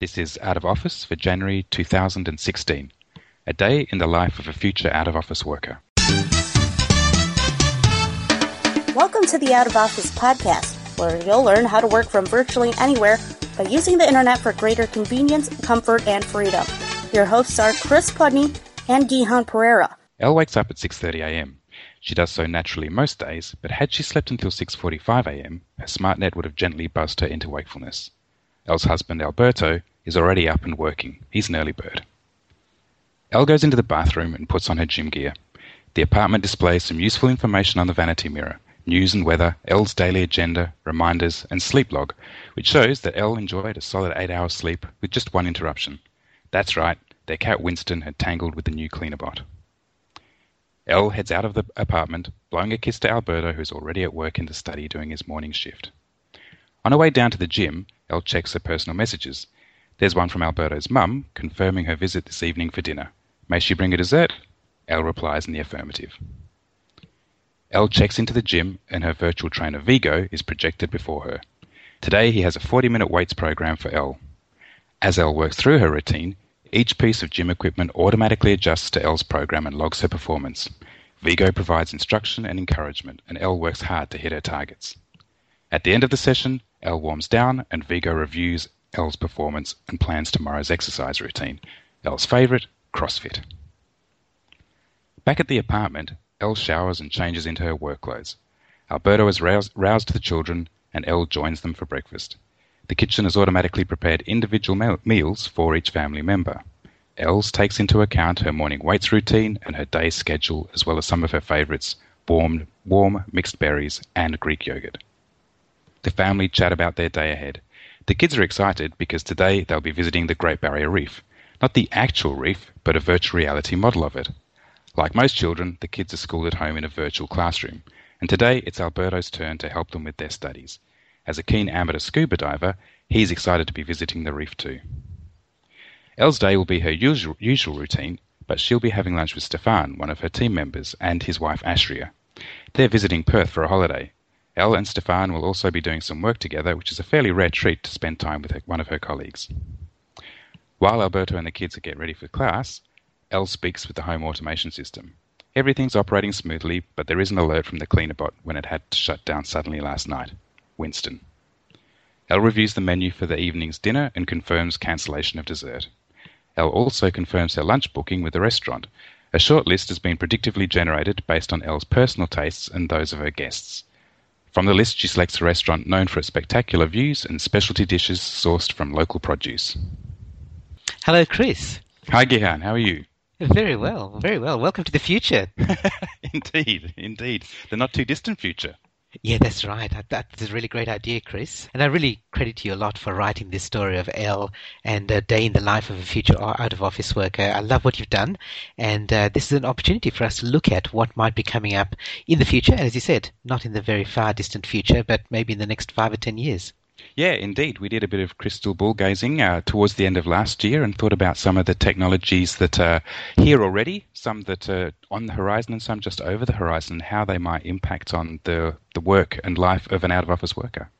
This is Out of Office for January 2016, a day in the life of a future out of office worker. Welcome to the Out of Office podcast, where you'll learn how to work from virtually anywhere by using the internet for greater convenience, comfort, and freedom. Your hosts are Chris Pudney and Gihan Perera. Elle wakes up at 6:30 a.m. She does so naturally most days, but had she slept until 6:45 a.m., her SmartNet would have gently buzzed her into wakefulness. Elle's husband, Alberto, is already up and working. He's an early bird. Elle goes into the bathroom and puts on her gym gear. The apartment displays some useful information on the vanity mirror news and weather, Elle's daily agenda, reminders, and sleep log, which shows that Elle enjoyed a solid eight hours sleep with just one interruption. That's right, their cat Winston had tangled with the new cleanerbot. Elle heads out of the apartment, blowing a kiss to Alberto, who's already at work in the study doing his morning shift. On her way down to the gym, Elle checks her personal messages. There's one from Alberto's mum, confirming her visit this evening for dinner. May she bring a dessert? Elle replies in the affirmative. Elle checks into the gym and her virtual trainer Vigo is projected before her. Today he has a 40 minute weights program for Elle. As Elle works through her routine, each piece of gym equipment automatically adjusts to Elle's program and logs her performance. Vigo provides instruction and encouragement, and Elle works hard to hit her targets. At the end of the session, Elle warms down and Vigo reviews Elle's performance and plans tomorrow's exercise routine. Elle's favourite, CrossFit. Back at the apartment, Elle showers and changes into her work clothes. Alberto has roused, roused the children and Elle joins them for breakfast. The kitchen has automatically prepared individual meals for each family member. Els takes into account her morning weights routine and her day schedule, as well as some of her favourites warm, warm mixed berries and Greek yogurt. The family chat about their day ahead. The kids are excited because today they'll be visiting the Great Barrier Reef. Not the actual reef, but a virtual reality model of it. Like most children, the kids are schooled at home in a virtual classroom, and today it's Alberto's turn to help them with their studies. As a keen amateur scuba diver, he's excited to be visiting the reef too. Elle's day will be her usual, usual routine, but she'll be having lunch with Stefan, one of her team members, and his wife Astria. They're visiting Perth for a holiday, Elle and Stefan will also be doing some work together, which is a fairly rare treat to spend time with her, one of her colleagues. While Alberto and the kids are getting ready for class, Elle speaks with the home automation system. Everything's operating smoothly, but there is an alert from the cleaner bot when it had to shut down suddenly last night. Winston. Elle reviews the menu for the evening's dinner and confirms cancellation of dessert. Elle also confirms her lunch booking with the restaurant. A short list has been predictively generated based on Elle's personal tastes and those of her guests. From the list, she selects a restaurant known for its spectacular views and specialty dishes sourced from local produce. Hello, Chris. Hi, Gihan. How are you? Very well, very well. Welcome to the future. indeed, indeed. The not too distant future. Yeah, that's right. That's a really great idea, Chris. And I really credit you a lot for writing this story of Elle and a day in the life of a future out of office worker. I love what you've done. And uh, this is an opportunity for us to look at what might be coming up in the future. And as you said, not in the very far distant future, but maybe in the next five or ten years. Yeah, indeed. We did a bit of crystal ball gazing uh, towards the end of last year and thought about some of the technologies that are here already, some that are on the horizon and some just over the horizon, how they might impact on the, the work and life of an out of office worker.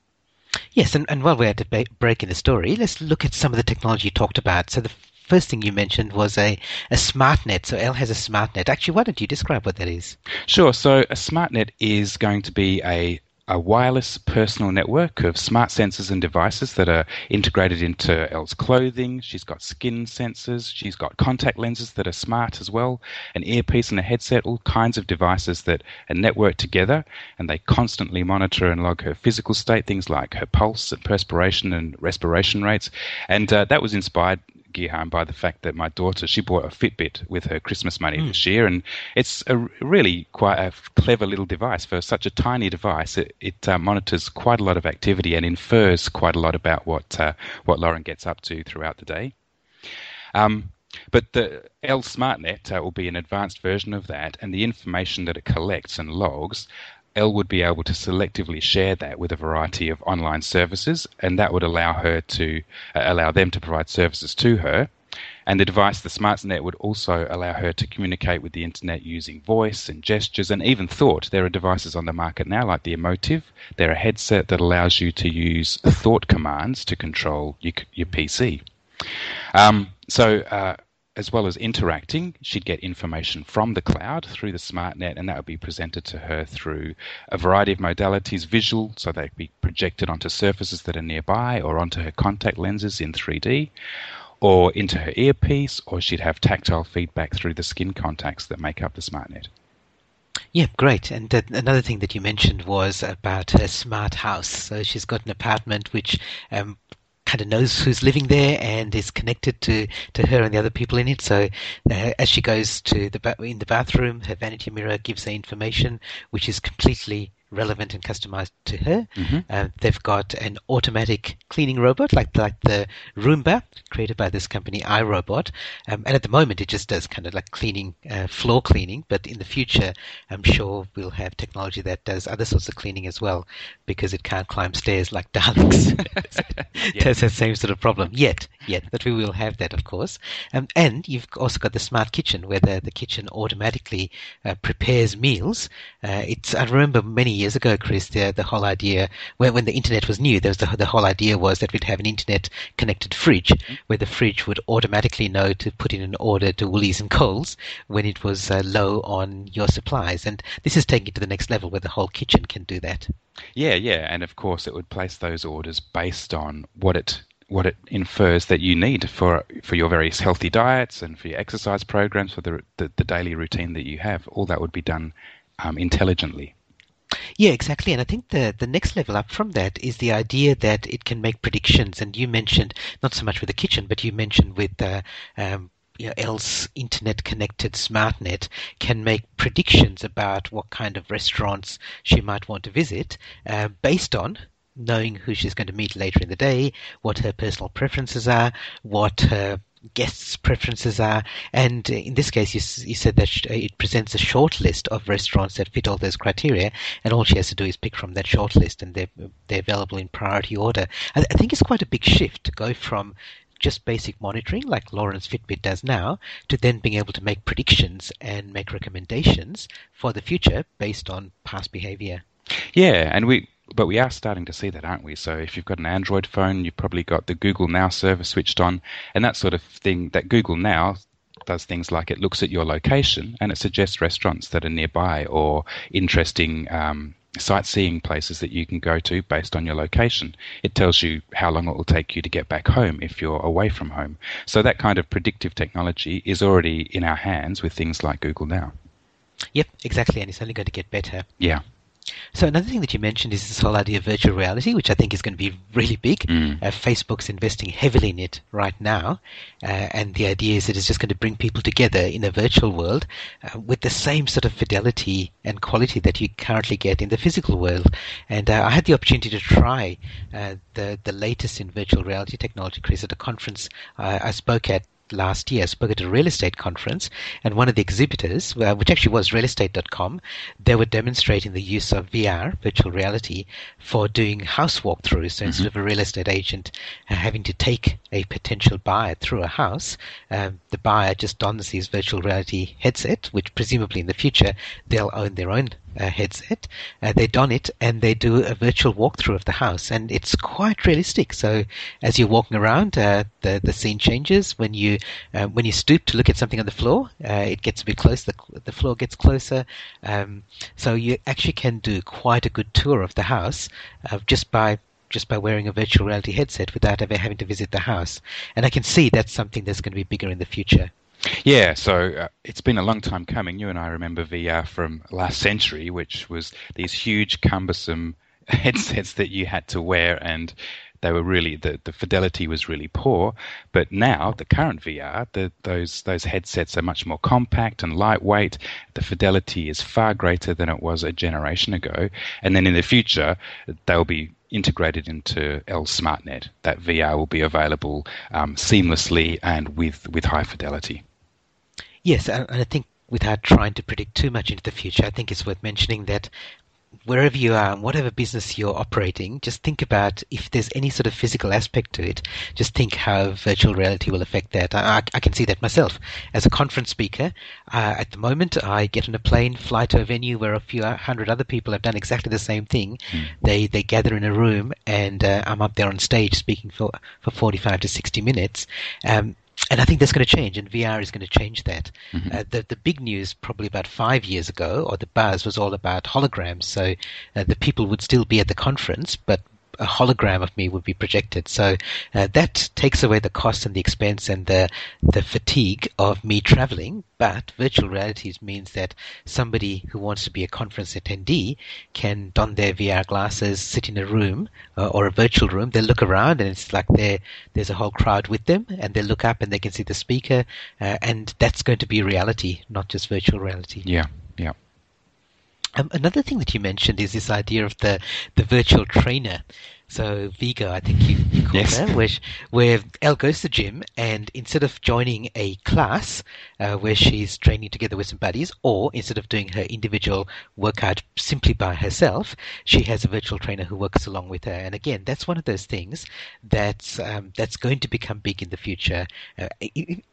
Yes, and, and while we're at a break in the story, let's look at some of the technology you talked about. So the first thing you mentioned was a, a smart net. So Elle has a smart net. Actually, why don't you describe what that is? Sure. So a smart net is going to be a a wireless personal network of smart sensors and devices that are integrated into Elle's clothing. She's got skin sensors. She's got contact lenses that are smart as well, an earpiece and a headset, all kinds of devices that are networked together and they constantly monitor and log her physical state, things like her pulse and perspiration and respiration rates. And uh, that was inspired Gihan by the fact that my daughter she bought a Fitbit with her Christmas money mm. this year, and it's a really quite a clever little device for such a tiny device. It, it uh, monitors quite a lot of activity and infers quite a lot about what uh, what Lauren gets up to throughout the day. Um, but the Elle SmartNet uh, will be an advanced version of that, and the information that it collects and logs Elle would be able to selectively share that with a variety of online services, and that would allow her to uh, allow them to provide services to her. And the device, the SmartNet, would also allow her to communicate with the internet using voice and gestures and even thought. There are devices on the market now, like the Emotiv. They're a headset that allows you to use thought commands to control your, your PC. Um, so, uh, as well as interacting, she'd get information from the cloud through the SmartNet, and that would be presented to her through a variety of modalities visual, so they'd be projected onto surfaces that are nearby or onto her contact lenses in 3D, or into her earpiece, or she'd have tactile feedback through the skin contacts that make up the SmartNet. Yeah, great. And uh, another thing that you mentioned was about her smart house. So she's got an apartment which um, kind of knows who's living there and is connected to, to her and the other people in it. So uh, as she goes to the ba- in the bathroom, her vanity mirror gives her information, which is completely relevant and customized to her. Mm-hmm. Uh, they've got an automatic cleaning robot like like the Roomba created by this company iRobot, um, and at the moment it just does kind of like cleaning, uh, floor cleaning. But in the future, I'm sure we'll have technology that does other sorts of cleaning as well, because it can't climb stairs like Daleks. Yeah. That's the same sort of problem. Yet, yet, but we will have that, of course. Um, and you've also got the smart kitchen, where the, the kitchen automatically uh, prepares meals. Uh, it's I remember many years ago, Chris, the the whole idea when when the internet was new, there was the the whole idea was that we'd have an internet connected fridge, where the fridge would automatically know to put in an order to Woolies and Coles when it was uh, low on your supplies. And this is taking it to the next level, where the whole kitchen can do that. Yeah, yeah, and of course it would place those orders based on what it what it infers that you need for for your various healthy diets and for your exercise programs for the the, the daily routine that you have. All that would be done um, intelligently. Yeah, exactly. And I think the the next level up from that is the idea that it can make predictions. And you mentioned not so much with the kitchen, but you mentioned with uh, um, you know, Elle's internet connected SmartNet can make predictions about what kind of restaurants she might want to visit uh, based on knowing who she's going to meet later in the day, what her personal preferences are, what her guests' preferences are, and in this case, you, you said that it presents a short list of restaurants that fit all those criteria, and all she has to do is pick from that short list, and they're they're available in priority order. I, I think it's quite a big shift to go from just basic monitoring like Lauren's Fitbit does now to then being able to make predictions and make recommendations for the future based on past behavior. Yeah, and we but we are starting to see that, aren't we? So if you've got an Android phone, you've probably got the Google Now service switched on, and that sort of thing. That Google Now does things like it looks at your location and it suggests restaurants that are nearby or interesting um, sightseeing places that you can go to based on your location. It tells you how long it will take you to get back home if you're away from home. So that kind of predictive technology is already in our hands with things like Google Now. Yep, exactly, and it's only going to get better. Yeah. So another thing that you mentioned is this whole idea of virtual reality, which I think is going to be really big. Mm. Uh, Facebook's investing heavily in it right now, uh, and the idea is that it's just going to bring people together in a virtual world uh, with the same sort of fidelity and quality that you currently get in the physical world. And uh, I had the opportunity to try uh, the the latest in virtual reality technology, Chris, at a conference uh, I spoke at last year. I spoke at a real estate conference, and one of the exhibitors, uh, which actually was realestate.com, they were demonstrating the use of VR, virtual reality, for doing house walkthroughs. So instead of a real estate agent uh, having to take a potential buyer through a house, um, the buyer just dons these virtual reality headset, which presumably in the future they'll own their own uh, headset. Uh, they don it and they do a virtual walkthrough of the house, and it's quite realistic. So as you're walking around, uh, the the scene changes. When you uh, when you stoop to look at something on the floor, uh, it gets a bit close. The the floor gets closer. Um, so you actually can do quite a good tour of the house just by just by wearing a virtual reality headset without ever having to visit the house. And I can see that's something that's going to be bigger in the future. Yeah, so uh, it's been a long time coming. You and I remember VR from last century, which was these huge, cumbersome headsets that you had to wear, and they were really the, the fidelity was really poor. But now, the current VR, the, those those headsets are much more compact and lightweight. The fidelity is far greater than it was a generation ago, and then in the future, they'll be integrated into Elle SmartNet. That VR will be available um, seamlessly and with with high fidelity. Yes, and I think without trying to predict too much into the future, I think it's worth mentioning that wherever you are, and whatever business you're operating, just think about if there's any sort of physical aspect to it. Just think how virtual reality will affect that. I, I can see that myself. As a conference speaker, uh, at the moment, I get on a plane, fly to a venue where a few hundred other people have done exactly the same thing. Mm. They they gather in a room, and uh, I'm up there on stage speaking for for 45 to 60 minutes. Um, and I think that's going to change, and VR is going to change that. Mm-hmm. Uh, the the big news probably about five years ago, or the buzz was all about holograms. So uh, the people would still be at the conference, but a hologram of me would be projected. So uh, that takes away the cost and the expense and the the fatigue of me traveling. But virtual realities means that somebody who wants to be a conference attendee can don their VR glasses, sit in a room uh, or a virtual room. They look around and it's like there there's a whole crowd with them, and they look up and they can see the speaker, uh, and that's going to be reality, not just virtual reality. Yeah, yeah. Um, another thing that you mentioned is this idea of the, the virtual trainer. So Vigo, I think you, you call yes. her, where, where Elle goes to gym and instead of joining a class uh, where she's training together with some buddies, or instead of doing her individual workout simply by herself, she has a virtual trainer who works along with her. And again, that's one of those things that's um, that's going to become big in the future. Uh,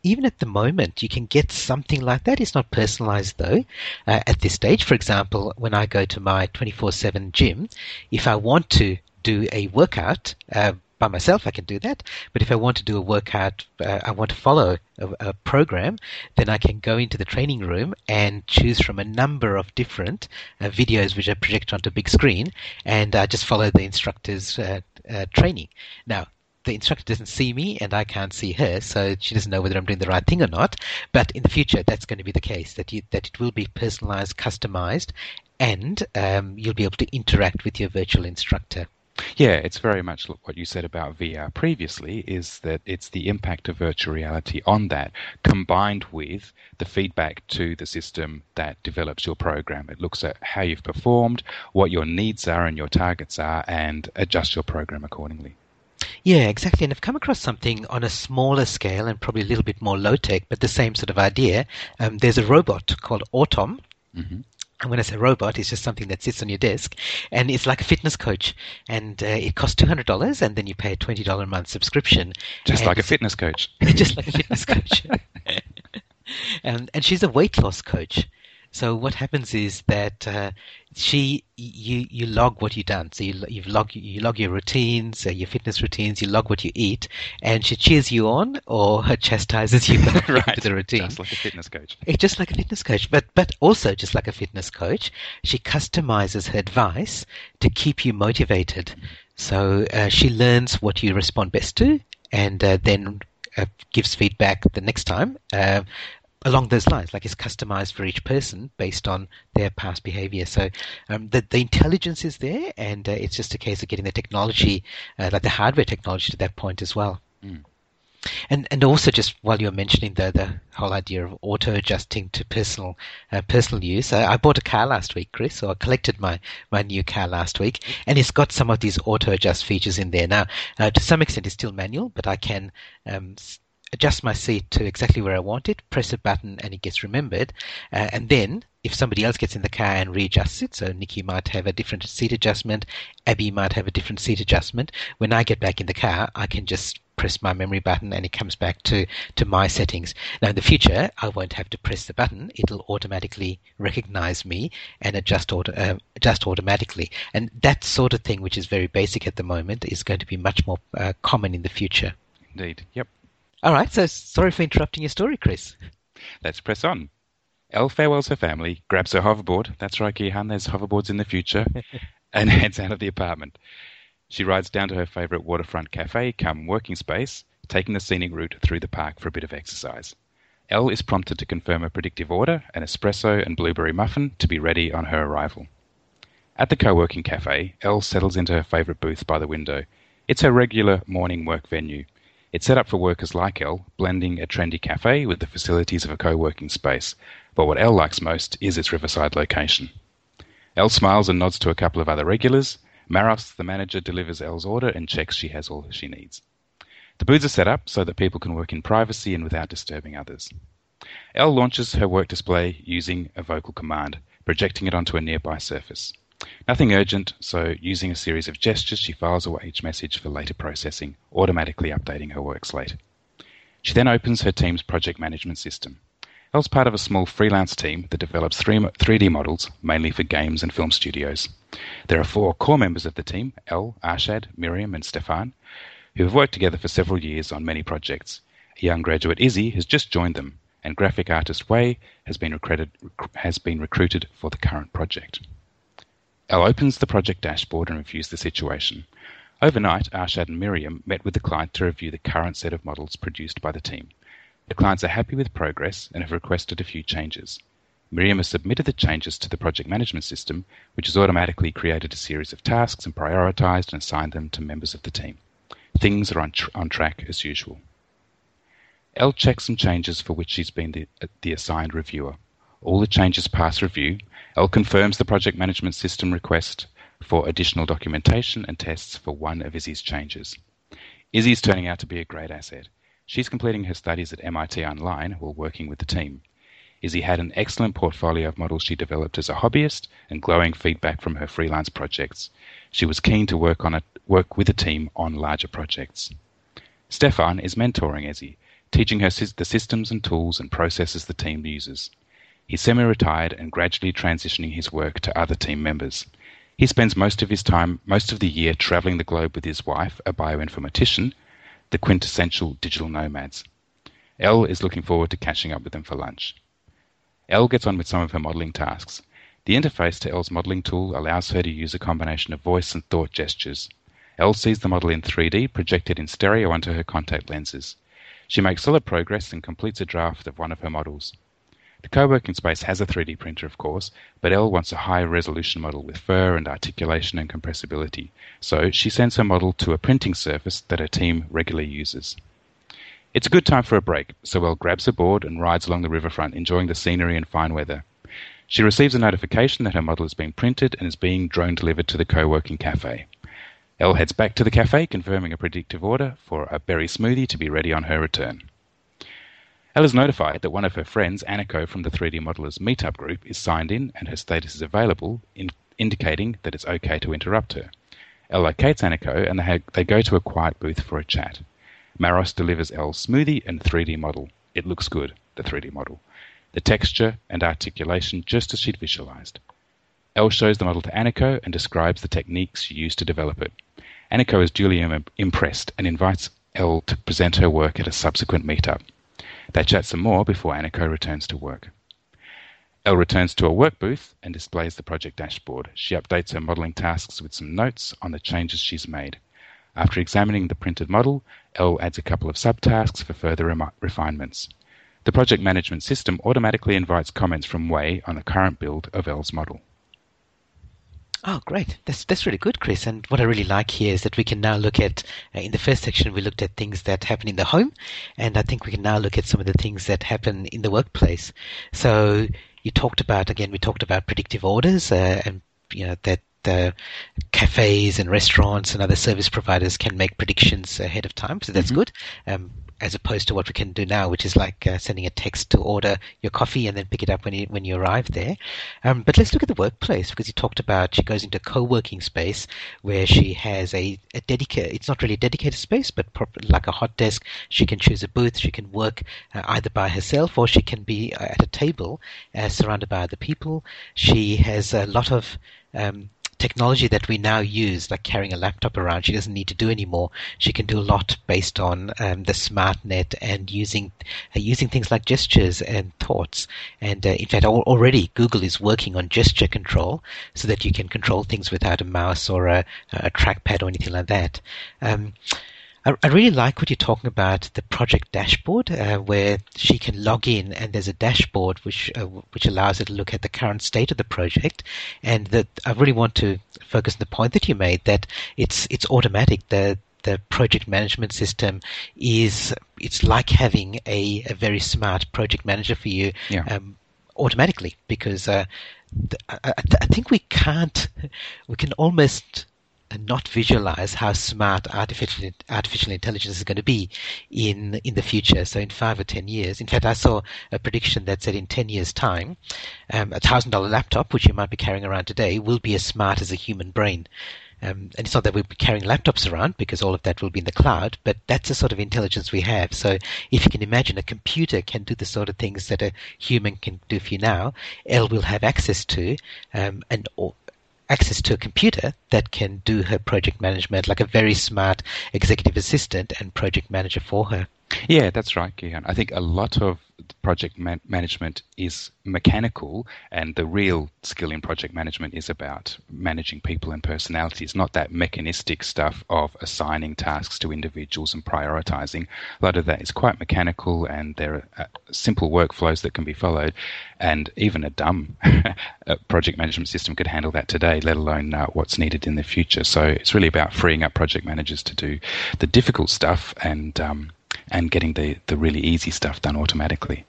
even at the moment, you can get something like that. It's not personalized though. Uh, at this stage, for example, when I go to my 24/7 gym, if I want to do a workout uh, by myself, I can do that. But if I want to do a workout, uh, I want to follow a, a, program, then I can go into the training room and choose from a number of different uh, videos which are projected onto a big screen, and I just follow the instructor's uh, uh, training. Now, the instructor doesn't see me and I can't see her, so she doesn't know whether I'm doing the right thing or not. But in the future, that's going to be the case that you, that it will be personalized, customized, and um, you'll be able to interact with your virtual instructor. Yeah, it's very much what you said about VR previously is that it's the impact of virtual reality on that combined with the feedback to the system that develops your program. It looks at how you've performed, what your needs are and your targets are, and adjusts your program accordingly. Yeah, exactly. And I've come across something on a smaller scale and probably a little bit more low tech, but the same sort of idea. Um, there's a robot called Autom. Mm-hmm. And when I say robot, it's just something that sits on your desk, and it's like a fitness coach, and uh, it costs two hundred dollars, and then you pay a twenty dollar a month subscription. Just like a fitness coach. just like a fitness coach. and and she's a weight loss coach. So what happens is that uh, she you you log what you've done. So you you log you log your routines, uh, your fitness routines. You log what you eat, and she cheers you on or chastises you right to the routine. Just like a fitness coach. It's just like a fitness coach, but but also just like a fitness coach, she customizes her advice to keep you motivated. So uh, she learns what you respond best to, and uh, then uh, gives feedback the next time uh, along those lines, like it's customized for each person based on their past behavior. So um, the the intelligence is there, and uh, it's just a case of getting the technology, uh, like the hardware technology, to that point as well. Mm. And and also just while you're mentioning the the whole idea of auto adjusting to personal uh, personal use, I, I, bought a car last week, Chris. So I collected my my new car last week, and it's got some of these auto adjust features in there. Now, uh, to some extent, it's still manual, but I can um, adjust my seat to exactly where I want it, press a button, and it gets remembered. Uh, and then, if somebody else gets in the car and readjusts it, so Nikki might have a different seat adjustment, Abby might have a different seat adjustment. When I get back in the car, I can just press my memory button and it comes back to, to my settings. Now in the future, I won't have to press the button. It'll automatically recognize me and adjust, auto, uh, adjust automatically. And that sort of thing, which is very basic at the moment, is going to be much more uh, common in the future. Indeed. Yep. All right, so sorry for interrupting your story, Chris. Let's press on. Elle farewells her family, grabs her hoverboard, that's right, Gihan, there's hoverboards in the future, and heads out of the apartment. She rides down to her favourite waterfront cafe, come working space, taking the scenic route through the park for a bit of exercise. Elle is prompted to confirm a predictive order, an espresso and blueberry muffin, to be ready on her arrival. At the co-working cafe, Elle settles into her favourite booth by the window. It's her regular morning work venue, it's set up for workers like Elle, blending a trendy cafe with the facilities of a co-working space. But what Elle likes most is its riverside location. Elle smiles and nods to a couple of other regulars. Maros, the manager, delivers Elle's order and checks she has all she needs. The booths are set up so that people can work in privacy and without disturbing others. Elle launches her work display using a vocal command, projecting it onto a nearby surface. Nothing urgent, so using a series of gestures, she files away each message for later processing, automatically updating her work slate. She then opens her team's project management system. Elle's part of a small freelance team that develops 3D models, mainly for games and film studios. There are four core members of the team Elle, Arshad, Miriam, and Stefan, who have worked together for several years on many projects. A young graduate, Izzy, has just joined them, and graphic artist Wei has been, has been recruited for the current project. Elle opens the project dashboard and reviews the situation. Overnight, Arshad and Miriam met with the client to review the current set of models produced by the team. The clients are happy with progress and have requested a few changes. Miriam has submitted the changes to the project management system, which has automatically created a series of tasks and prioritized and assigned them to members of the team. Things are on, tr- on track as usual. Elle checks some changes for which she's been the, the assigned reviewer. All the changes pass review. Elle confirms the project management system request for additional documentation and tests for one of Izzy's changes. Izzy is turning out to be a great asset. She's completing her studies at MIT Online while working with the team. Izzy had an excellent portfolio of models she developed as a hobbyist and glowing feedback from her freelance projects. She was keen to work on a, work with a team on larger projects. Stefan is mentoring Izzy, teaching her the systems and tools and processes the team uses. He's semi-retired and gradually transitioning his work to other team members. He spends most of his time, most of the year, traveling the globe with his wife, a bioinformatician, the quintessential digital nomads. Elle is looking forward to catching up with them for lunch. Elle gets on with some of her modeling tasks. The interface to Elle's modeling tool allows her to use a combination of voice and thought gestures. Elle sees the model in 3D projected in stereo onto her contact lenses. She makes solid progress and completes a draft of one of her models. The co-working space has a 3D printer, of course, but Elle wants a high resolution model with fur and articulation and compressibility, so she sends her model to a printing surface that her team regularly uses. It's a good time for a break, so Elle grabs a board and rides along the riverfront, enjoying the scenery and fine weather. She receives a notification that her model has been printed and is being drone delivered to the co-working cafe. Elle heads back to the cafe, confirming a predictive order for a berry smoothie to be ready on her return. Elle is notified that one of her friends, Aniko from the 3D Modelers Meetup group, is signed in and her status is available, in, indicating that it's okay to interrupt her. Elle locates Aniko and they, ha- they go to a quiet booth for a chat. Maros delivers Elle's smoothie and 3D model. It looks good, the 3D model. The texture and articulation just as she'd visualized. Elle shows the model to Aniko and describes the techniques she used to develop it. Aniko is duly impressed and invites Elle to present her work at a subsequent meetup. They chat some more before Aniko returns to work. Elle returns to her work booth and displays the project dashboard. She updates her modeling tasks with some notes on the changes she's made. After examining the printed model, Elle adds a couple of subtasks for further refinements. The project management system automatically invites comments from Wei on the current build of Elle's model. Oh, great. That's that's really good, Chris. And what I really like here is that we can now look at, uh, in the first section, we looked at things that happen in the home. And I think we can now look at some of the things that happen in the workplace. So you talked about, again, we talked about predictive orders uh, and, you know, that the cafes and restaurants and other service providers can make predictions ahead of time. So that's mm-hmm. good. Um, as opposed to what we can do now, which is like uh, sending a text to order your coffee and then pick it up when you when you arrive there. Um, but let's look at the workplace because you talked about she goes into a co-working space where she has a, a dedicated. It's not really a dedicated space, but like a hot desk. She can choose a booth. She can work uh, either by herself or she can be uh, at a table uh, surrounded by other people. She has a lot of um, technology that we now use, like carrying a laptop around, she doesn't need to do anymore. She can do a lot based on um, the SmartNet and using uh, using things like gestures and thoughts. And uh, in fact, al- already Google is working on gesture control so that you can control things without a mouse or a, a trackpad or anything like that. Um, I, I really like what you're talking about the project dashboard, uh, where she can log in and there's a dashboard which uh, which allows her to look at the current state of the project. And that I really want to focus on the point that you made that it's it's automatic. The the project management system is it's like having a, a very smart project manager for you yeah. um, automatically because uh, I, I, think we can't we can almost not visualize how smart artificial artificial intelligence is going to be in in the future. So in five or ten years, in fact, I saw a prediction that said in ten years' time, um, a thousand dollar laptop, which you might be carrying around today, will be as smart as a human brain. Um, and it's not that we'll be carrying laptops around because all of that will be in the cloud, but that's the sort of intelligence we have. So if you can imagine a computer can do the sort of things that a human can do for you now, Elle will have access to um, and access to a computer that can do her project management like a very smart executive assistant and project manager for her. Yeah, that's right, Gihan. I think a lot of project man- management is mechanical, and the real skill in project management is about managing people and personalities, not that mechanistic stuff of assigning tasks to individuals and prioritizing. A lot of that is quite mechanical, and there are uh, simple workflows that can be followed, and even a dumb project management system could handle that today, let alone uh, what's needed in the future. So it's really about freeing up project managers to do the difficult stuff and um, and getting the, the really easy stuff done automatically.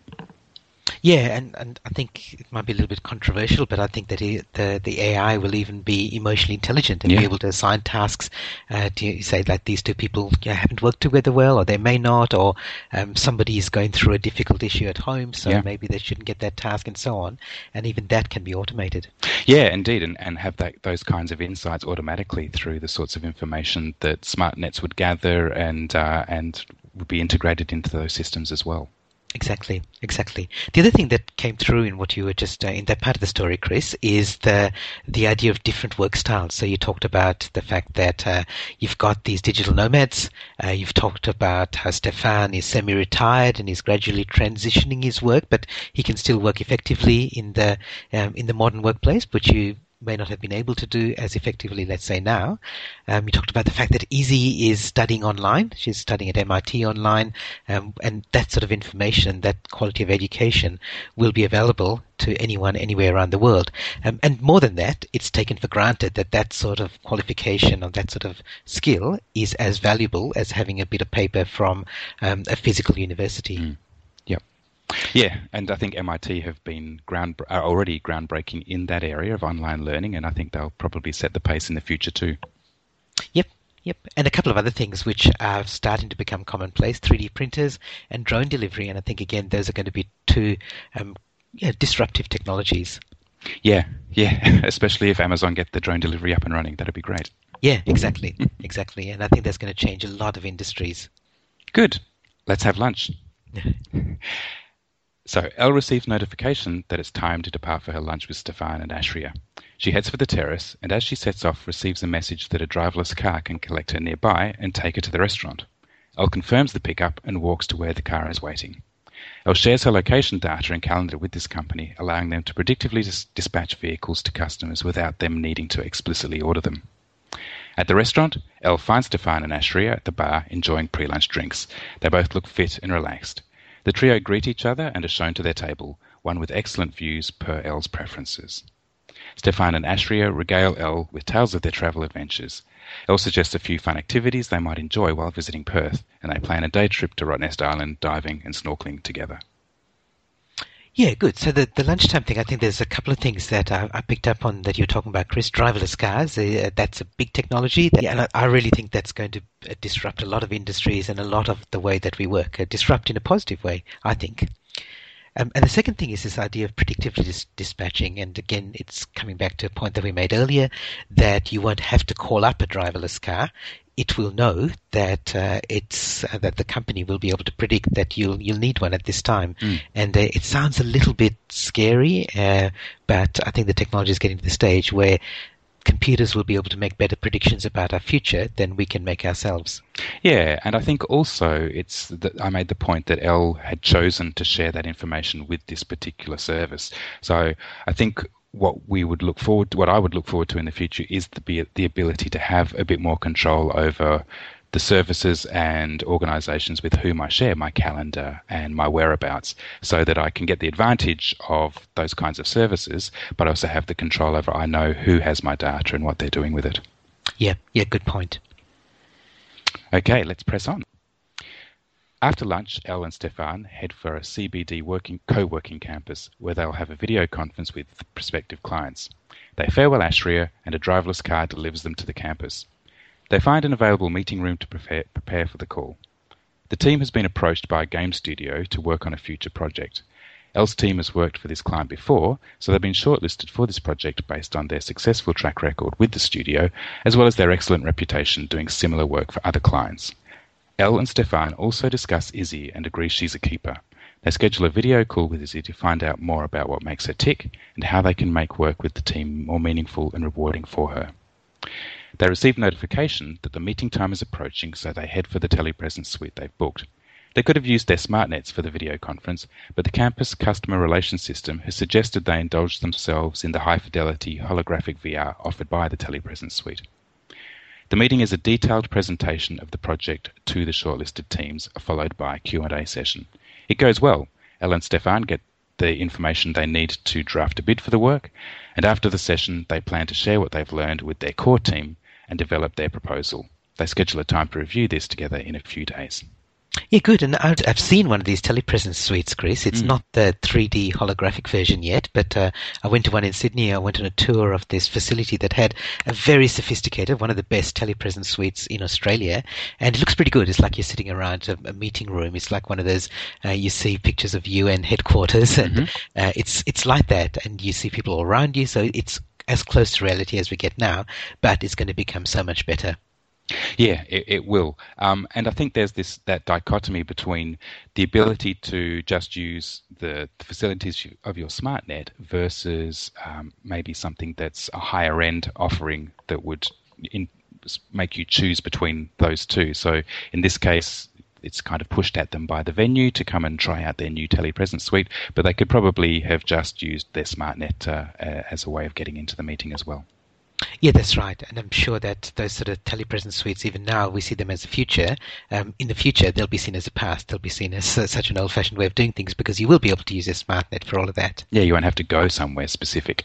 Yeah, and, and I think it might be a little bit controversial, but I think that the the AI will even be emotionally intelligent and yeah. be able to assign tasks. Uh, to say that these two people know, haven't worked together well, or they may not, or um, somebody is going through a difficult issue at home, so yeah. maybe they shouldn't get that task, and so on. And even that can be automated. Yeah, indeed, and, and have that those kinds of insights automatically through the sorts of information that smart nets would gather and uh, and would be integrated into those systems as well. Exactly, exactly. The other thing that came through in what you were just uh, in that part of the story, Chris, is the the idea of different work styles. So you talked about the fact that uh, you've got these digital nomads. Uh, you've talked about how Stefan is semi-retired and is gradually transitioning his work, but he can still work effectively in the um, in the modern workplace, But you may not have been able to do as effectively, let's say now. Um, you talked about the fact that Izzy is studying online. She's studying at MIT online, um, and that sort of information, that quality of education, will be available to anyone anywhere around the world. Um, and more than that, it's taken for granted that that sort of qualification or that sort of skill is as valuable as having a bit of paper from um, a physical university. Mm. Yeah, and I think MIT have been ground are already groundbreaking in that area of online learning, and I think they'll probably set the pace in the future too. Yep, Yep, and a couple of other things which are starting to become commonplace: 3D printers and drone delivery. And I think again, those are going to be two um, yeah, disruptive technologies. Yeah, yeah, especially if Amazon get the drone delivery up and running, that'd be great. Yeah, exactly, exactly, and I think that's going to change a lot of industries. Good. Let's have lunch. So Elle receives notification that it's time to depart for her lunch with Stefan and Ashria. She heads for the terrace, and as she sets off, receives a message that a driverless car can collect her nearby and take her to the restaurant. Elle confirms the pickup and walks to where the car is waiting. Elle shares her location data and calendar with this company, allowing them to predictively dis- dispatch vehicles to customers without them needing to explicitly order them. At the restaurant, Elle finds Stefan and Ashria at the bar enjoying pre-lunch drinks. They both look fit and relaxed. The trio greet each other and are shown to their table, one with excellent views per Elle's preferences. Stefan and Ashria regale Elle with tales of their travel adventures. Elle suggests a few fun activities they might enjoy while visiting Perth, and they plan a day trip to Rottnest Island, diving and snorkeling together. Yeah, good. So the, the lunchtime thing, I think there's a couple of things that I, I picked up on that you're talking about, Chris. Driverless cars, uh, that's a big technology. That, yeah, and I, I, really think that's going to uh, disrupt a lot of industries and a lot of the way that we work. Uh, disrupt in a positive way, I think. Um, and the second thing is this idea of predictively dis- dispatching. And again, it's coming back to a point that we made earlier that you won't have to call up a driverless car it will know that uh, it's uh, that the company will be able to predict that you'll you'll need one at this time. Mm. And uh, it sounds a little bit scary, uh, but I think the technology is getting to the stage where computers will be able to make better predictions about our future than we can make ourselves. Yeah, and I think also it's that I made the point that Elle had chosen to share that information with this particular service. So I think what we would look forward to, what I would look forward to in the future is the, the ability to have a bit more control over the services and organizations with whom I share my calendar and my whereabouts so that I can get the advantage of those kinds of services, but also have the control over I know who has my data and what they're doing with it. Yeah, yeah, good point. Okay, let's press on. After lunch, Elle and Stefan head for a CBD working, co-working campus where they'll have a video conference with prospective clients. They farewell Ashria and a driverless car delivers them to the campus. They find an available meeting room to prepare, prepare for the call. The team has been approached by a game studio to work on a future project. Elle's team has worked for this client before, so they've been shortlisted for this project based on their successful track record with the studio, as well as their excellent reputation doing similar work for other clients. Elle and Stefan also discuss Izzy and agree she's a keeper. They schedule a video call with Izzy to find out more about what makes her tick and how they can make work with the team more meaningful and rewarding for her. They receive notification that the meeting time is approaching, so they head for the telepresence suite they've booked. They could have used their SmartNets for the video conference, but the campus customer relations system has suggested they indulge themselves in the high fidelity holographic VR offered by the telepresence suite. The meeting is a detailed presentation of the project to the shortlisted teams, followed by a Q&A session. It goes well. Elle and Stefan get the information they need to draft a bid for the work, and after the session, they plan to share what they've learned with their core team and develop their proposal. They schedule a time to review this together in a few days. Yeah, good. And I've seen one of these telepresence suites, Chris. It's mm. not the 3D holographic version yet, but uh, I went to one in Sydney. I went on a tour of this facility that had a very sophisticated, one of the best telepresence suites in Australia, and it looks pretty good. It's like you're sitting around a, a meeting room. It's like one of those uh, you see pictures of UN headquarters, and mm-hmm. uh, it's it's like that, and you see people all around you. So it's as close to reality as we get now, but it's going to become so much better. Yeah, it, it will, um, and I think there's this that dichotomy between the ability to just use the, the facilities of your SmartNet versus um, maybe something that's a higher end offering that would in, make you choose between those two. So in this case, it's kind of pushed at them by the venue to come and try out their new telepresence suite, but they could probably have just used their SmartNet uh, uh, as a way of getting into the meeting as well. Yeah, that's right. And I'm sure that those sort of telepresence suites, even now, we see them as the future. Um, in the future, they'll be seen as the past. They'll be seen as uh, such an old fashioned way of doing things because you will be able to use a SmartNet for all of that. Yeah, you won't have to go somewhere specific.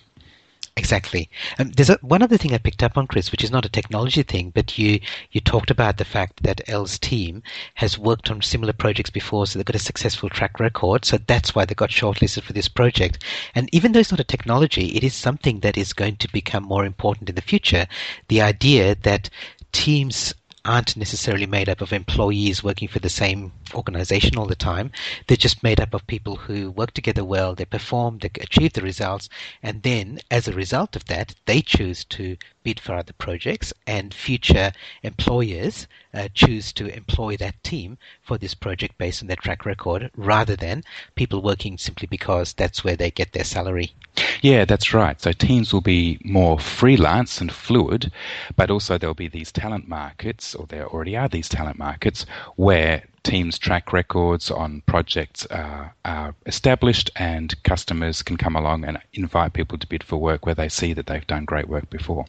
Exactly. Um, there's a, one other thing I picked up on, Chris, which is not a technology thing, but you, you talked about the fact that Elle's team has worked on similar projects before, so they've got a successful track record. So that's why they got shortlisted for this project. And even though it's not a technology, it is something that is going to become more important in the future. The idea that teams aren't necessarily made up of employees working for the same organization all the time. They're just made up of people who work together well, they perform, they achieve the results, and then as a result of that, they choose to bid for other projects, and future employers uh, choose to employ that team for this project based on their track record rather than people working simply because that's where they get their salary. Yeah, that's right. So teams will be more freelance and fluid, but also there'll be these talent markets, or there already are these talent markets, where teams' track records on projects are, are, established and customers can come along and invite people to bid for work where they see that they've done great work before.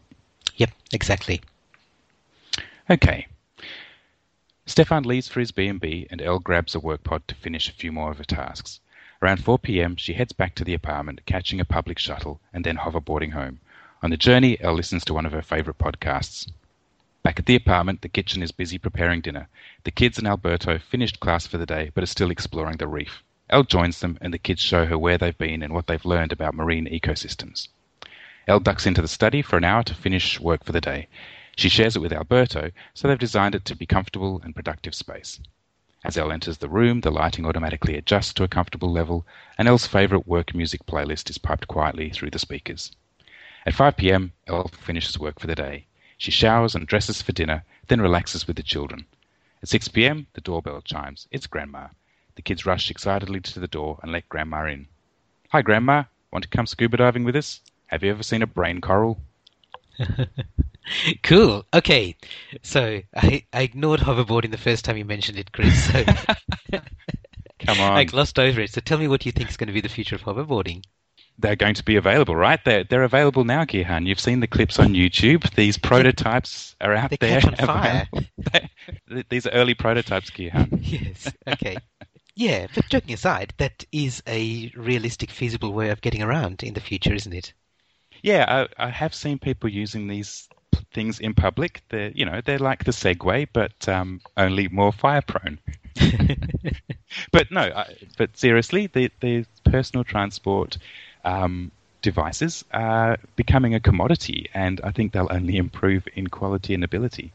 Yep, exactly. Okay. Stefan leaves for his B&B and Elle grabs a work pod to finish a few more of her tasks. Around 4 p.m., she heads back to the apartment, catching a public shuttle and then hoverboarding home. On the journey, Elle listens to one of her favorite podcasts. Back at the apartment, the kitchen is busy preparing dinner. The kids and Alberto finished class for the day but are still exploring the reef. Elle joins them and the kids show her where they've been and what they've learned about marine ecosystems. Elle ducks into the study for an hour to finish work for the day. She shares it with Alberto, so they've designed it to be a comfortable and productive space. As Elle enters the room, the lighting automatically adjusts to a comfortable level, and Elle's favorite work music playlist is piped quietly through the speakers. At 5 p.m., Elle finishes work for the day. She showers and dresses for dinner, then relaxes with the children. At 6 p.m., the doorbell chimes. It's Grandma. The kids rush excitedly to the door and let Grandma in. Hi, Grandma. Want to come scuba diving with us? Have you ever seen a brain coral? cool. Okay. So I, I ignored hoverboarding the first time you mentioned it, Chris. So Come on. I glossed over it. So tell me what you think is going to be the future of hoverboarding. They're going to be available, right? They're, they're available now, Gihan. You've seen the clips on YouTube. These prototypes are out they there. Catch on fire. These are early prototypes, Gihan. yes. Okay. Yeah, but joking aside, that is a realistic, feasible way of getting around in the future, isn't it? Yeah, I, I have seen people using these things in public. They're you know they're like the Segway, but um, only more fire prone. but no, I, but seriously, the the personal transport um, devices are becoming a commodity, and I think they'll only improve in quality and ability.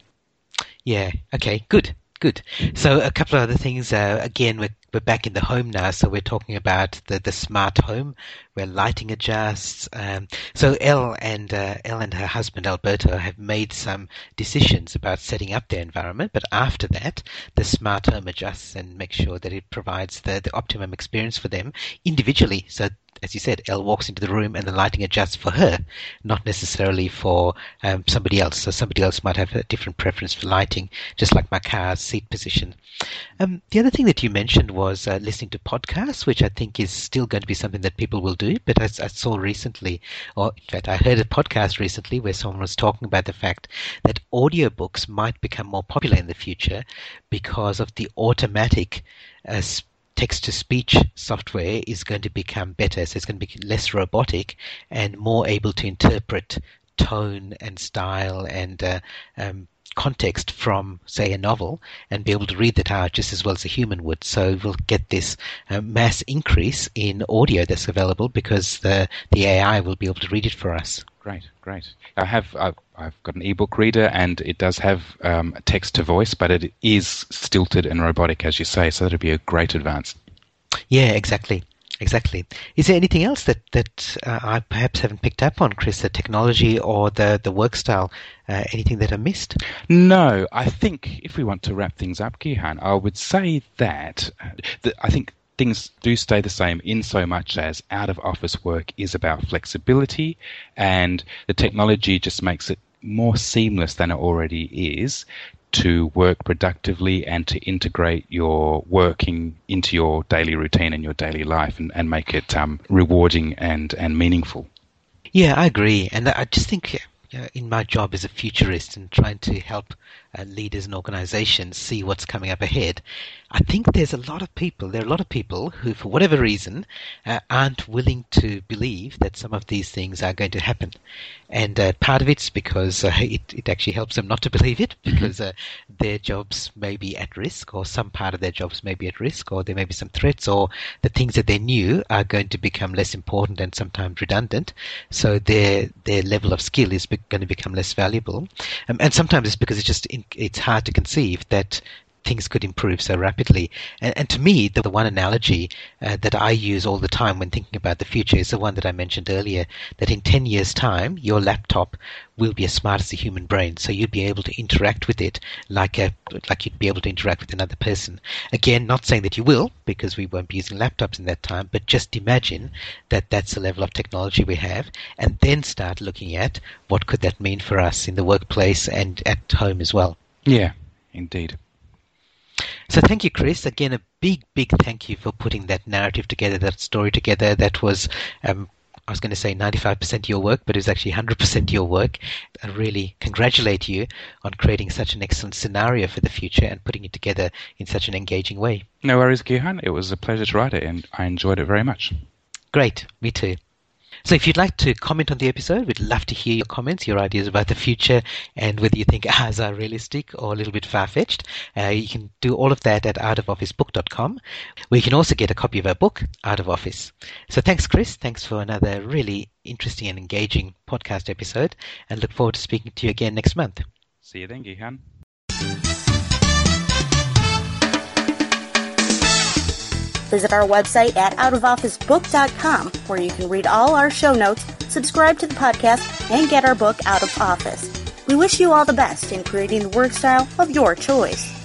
Yeah. Okay. Good. Good. So a couple of other things. Uh, again, we're, we're back in the home now, so we're talking about the, the smart home where lighting adjusts. Um, so Elle and uh, Elle and her husband Alberto have made some decisions about setting up their environment, but after that, the smart home adjusts and makes sure that it provides the, the optimum experience for them individually. So as you said, Elle walks into the room and the lighting adjusts for her, not necessarily for um, somebody else. So somebody else might have a different preference for lighting, just like my car's seat position. Um, the other thing that you mentioned was uh, listening to podcasts, which I think is still going to be something that people will do. But as I saw recently, or in fact, I heard a podcast recently where someone was talking about the fact that audiobooks might become more popular in the future because of the automatic uh, text to speech software is going to become better. So it's going to be less robotic and more able to interpret tone and style and uh, um, context from, say, a novel and be able to read that out just as well as a human would. So we'll get this uh, mass increase in audio that's available because the the AI will be able to read it for us. Great, great. I have I've, I've got an ebook reader and it does have um, text to voice, but it is stilted and robotic, as you say. So that'd be a great advance. Yeah, exactly. Exactly. Is there anything else that that uh, I perhaps haven't picked up on, Chris? The technology or the the work style? Uh, anything that I missed? No, I think if we want to wrap things up, Gihan, I would say that, uh, that I think things do stay the same in so much as out of office work is about flexibility, and the technology just makes it more seamless than it already is to work productively and to integrate your working into your daily routine and your daily life and, and make it um, rewarding and, and meaningful. Yeah, I agree. And I just think in my job as a futurist and trying to help uh, leaders and organizations see what's coming up ahead, I think there's a lot of people, there are a lot of people who, for whatever reason, uh, aren't willing to believe that some of these things are going to happen. And uh, part of it's because uh, it, it actually helps them not to believe it mm-hmm. because uh, their jobs may be at risk or some part of their jobs may be at risk or there may be some threats or the things that they knew are going to become less important and sometimes redundant. So their, their level of skill is be- going to become less valuable. Um, and sometimes it's because it's just it's hard to conceive that things could improve so rapidly. And, and to me, the, one analogy uh, that I use all the time when thinking about the future is the one that I mentioned earlier that in 10 years' time, your laptop will be as smart as the human brain. So you'll be able to interact with it like a, like you'd be able to interact with another person. Again, not saying that you will, because we won't be using laptops in that time, but just imagine that that's the level of technology we have, and then start looking at what could that mean for us in the workplace and at home as well. Yeah, indeed. So thank you, Chris. Again, a big, big thank you for putting that narrative together, that story together. That was, um, I was going to say 95% your work, but it was actually 100% your work. I really congratulate you on creating such an excellent scenario for the future and putting it together in such an engaging way. No worries, Gihan. It was a pleasure to write it, and I enjoyed it very much. Great. Me too. So if you'd like to comment on the episode, we'd love to hear your comments, your ideas about the future, and whether you think ours are realistic or a little bit far-fetched. Uh, you can do all of that at outofofficebook.com, where you can also get a copy of our book, Out of Office. So thanks, Chris. Thanks for another really interesting and engaging podcast episode, and look forward to speaking to you again next month. See you then, Gihan. Visit our website at outofofficebook.com where you can read all our show notes, subscribe to the podcast, and get our book Out of Office. We wish you all the best in creating the work style of your choice.